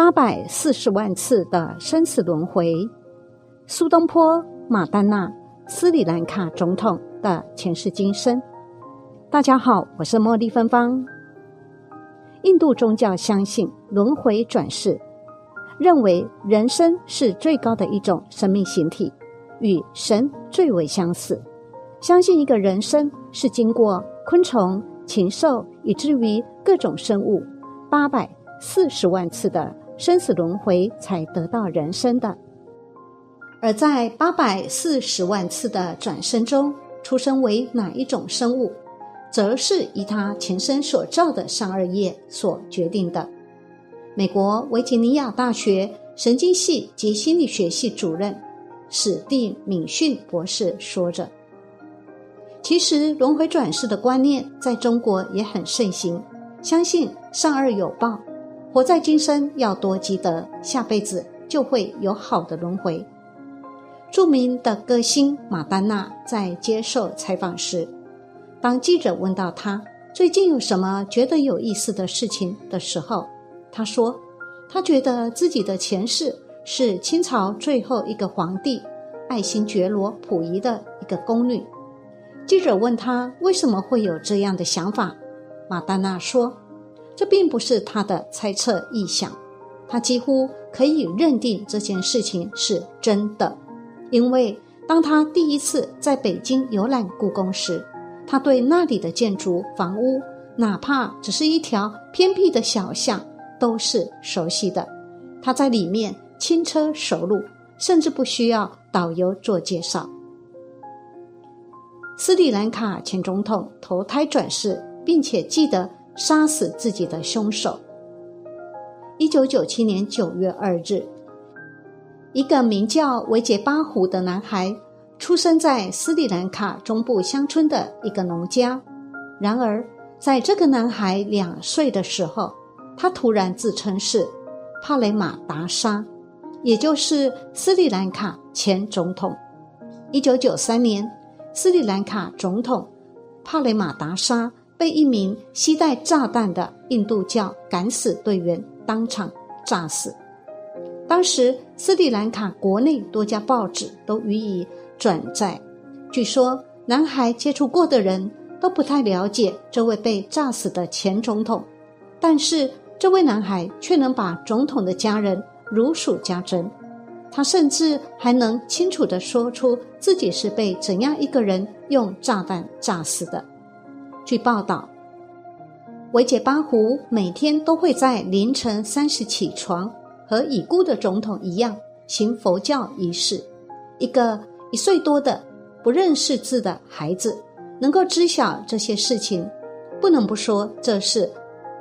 八百四十万次的生死轮回，苏东坡、马丹娜、斯里兰卡总统的前世今生。大家好，我是茉莉芬芳。印度宗教相信轮回转世，认为人生是最高的一种生命形体，与神最为相似。相信一个人生是经过昆虫、禽兽，以至于各种生物八百四十万次的。生死轮回才得到人生的，而在八百四十万次的转生中，出生为哪一种生物，则是以他前生所造的上二业所决定的。美国维吉尼亚大学神经系及心理学系主任史蒂敏逊博士说着：“其实轮回转世的观念在中国也很盛行，相信善恶有报。”活在今生要多积德，下辈子就会有好的轮回。著名的歌星马丹娜在接受采访时，当记者问到她最近有什么觉得有意思的事情的时候，她说：“她觉得自己的前世是清朝最后一个皇帝爱新觉罗溥仪的一个宫女。”记者问她为什么会有这样的想法，马丹娜说。这并不是他的猜测臆想，他几乎可以认定这件事情是真的，因为当他第一次在北京游览故宫时，他对那里的建筑、房屋，哪怕只是一条偏僻的小巷，都是熟悉的。他在里面轻车熟路，甚至不需要导游做介绍。斯里兰卡前总统投胎转世，并且记得。杀死自己的凶手。一九九七年九月二日，一个名叫维杰巴胡的男孩出生在斯里兰卡中部乡村的一个农家。然而，在这个男孩两岁的时候，他突然自称是帕雷马达沙，也就是斯里兰卡前总统。一九九三年，斯里兰卡总统帕雷马达沙。被一名携带炸弹的印度教敢死队员当场炸死。当时斯里兰卡国内多家报纸都予以转载。据说男孩接触过的人都不太了解这位被炸死的前总统，但是这位男孩却能把总统的家人如数家珍。他甚至还能清楚地说出自己是被怎样一个人用炸弹炸死的。据报道，维杰巴胡每天都会在凌晨三时起床，和已故的总统一样行佛教仪式。一个一岁多的不认识字的孩子能够知晓这些事情，不能不说这是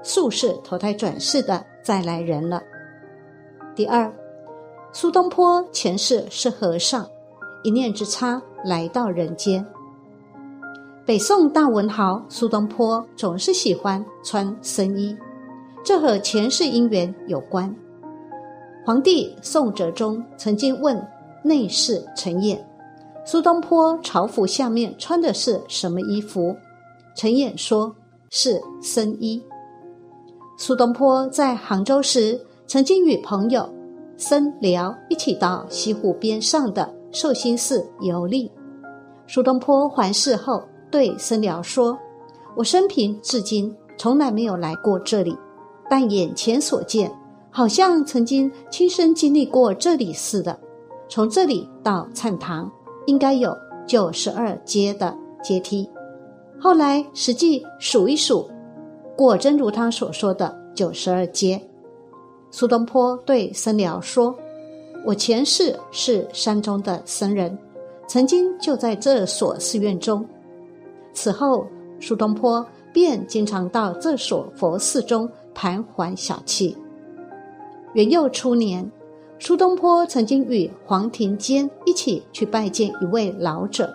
宿世投胎转世的再来人了。第二，苏东坡前世是和尚，一念之差来到人间。北宋大文豪苏东坡总是喜欢穿僧衣，这和前世姻缘有关。皇帝宋哲宗曾经问内侍陈演：“苏东坡朝服下面穿的是什么衣服？”陈演说：“是僧衣。”苏东坡在杭州时，曾经与朋友僧寮一起到西湖边上的寿星寺游历。苏东坡还世后。对僧寮说：“我生平至今从来没有来过这里，但眼前所见，好像曾经亲身经历过这里似的。从这里到禅堂，应该有九十二阶的阶梯。后来实际数一数，果真如他所说的九十二阶。”苏东坡对僧寮说：“我前世是山中的僧人，曾经就在这所寺院中。”此后，苏东坡便经常到这所佛寺中盘桓小憩。元佑初年，苏东坡曾经与黄庭坚一起去拜见一位老者。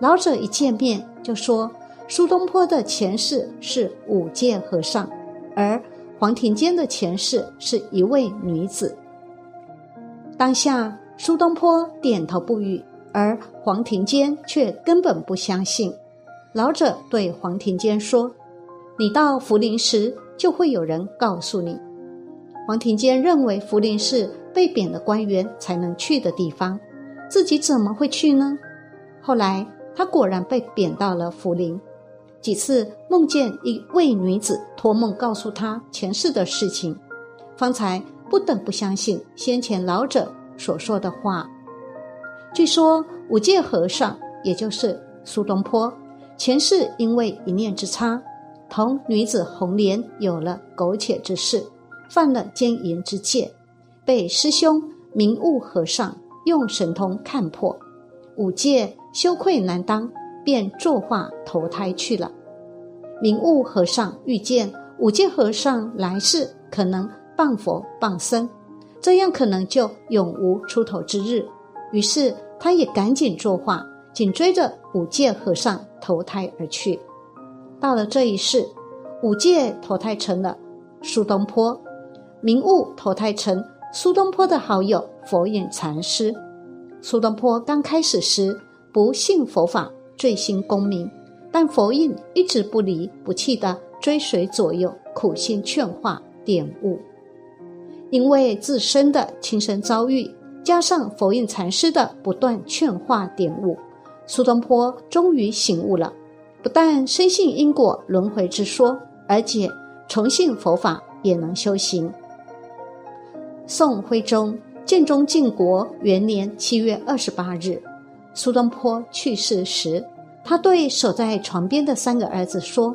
老者一见面就说：“苏东坡的前世是五戒和尚，而黄庭坚的前世是一位女子。”当下，苏东坡点头不语，而黄庭坚却根本不相信。老者对黄庭坚说：“你到涪陵时，就会有人告诉你。”黄庭坚认为涪陵是被贬的官员才能去的地方，自己怎么会去呢？后来他果然被贬到了涪陵，几次梦见一位女子托梦告诉他前世的事情，方才不得不相信先前老者所说的话。据说五戒和尚，也就是苏东坡，前世因为一念之差，同女子红莲有了苟且之事，犯了奸淫之戒，被师兄明悟和尚用神通看破，五戒羞愧难当，便作化投胎去了。明悟和尚遇见五戒和尚来世可能谤佛谤僧，这样可能就永无出头之日。于是，他也赶紧作画，紧追着五戒和尚投胎而去。到了这一世，五戒投胎成了苏东坡，明悟投胎成苏东坡的好友佛印禅师。苏东坡刚开始时不信佛法，醉心功名，但佛印一直不离不弃的追随左右，苦心劝化点悟。因为自身的亲身遭遇。加上佛印禅师的不断劝化点悟，苏东坡终于醒悟了，不但深信因果轮回之说，而且重信佛法也能修行。宋徽宗建中靖国元年七月二十八日，苏东坡去世时，他对守在床边的三个儿子说：“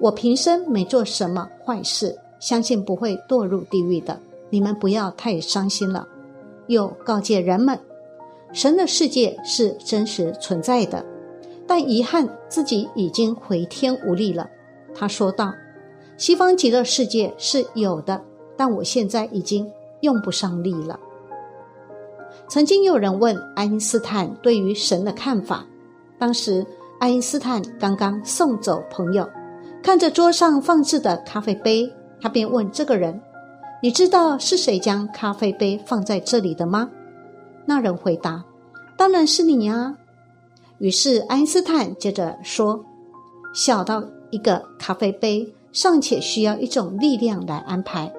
我平生没做什么坏事，相信不会堕入地狱的，你们不要太伤心了。”又告诫人们，神的世界是真实存在的，但遗憾自己已经回天无力了。他说道：“西方极乐世界是有的，但我现在已经用不上力了。”曾经有人问爱因斯坦对于神的看法，当时爱因斯坦刚刚送走朋友，看着桌上放置的咖啡杯，他便问这个人。你知道是谁将咖啡杯放在这里的吗？那人回答：“当然是你呀。”于是爱因斯坦接着说：“小到一个咖啡杯，尚且需要一种力量来安排。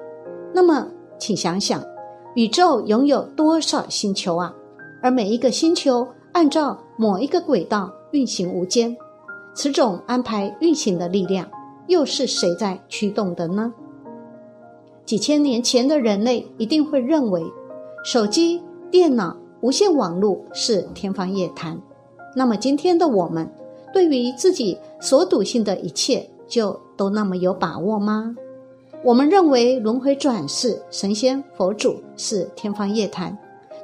那么，请想想，宇宙拥有多少星球啊？而每一个星球按照某一个轨道运行无间，此种安排运行的力量，又是谁在驱动的呢？”几千年前的人类一定会认为，手机、电脑、无线网络是天方夜谭。那么今天的我们，对于自己所笃信的一切，就都那么有把握吗？我们认为轮回转世、神仙佛祖是天方夜谭，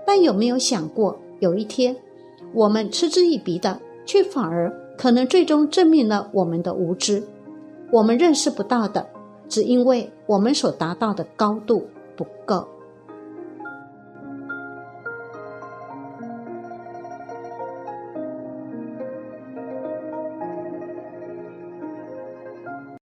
但有没有想过，有一天，我们嗤之以鼻的，却反而可能最终证明了我们的无知，我们认识不到的。只因为我们所达到的高度不够。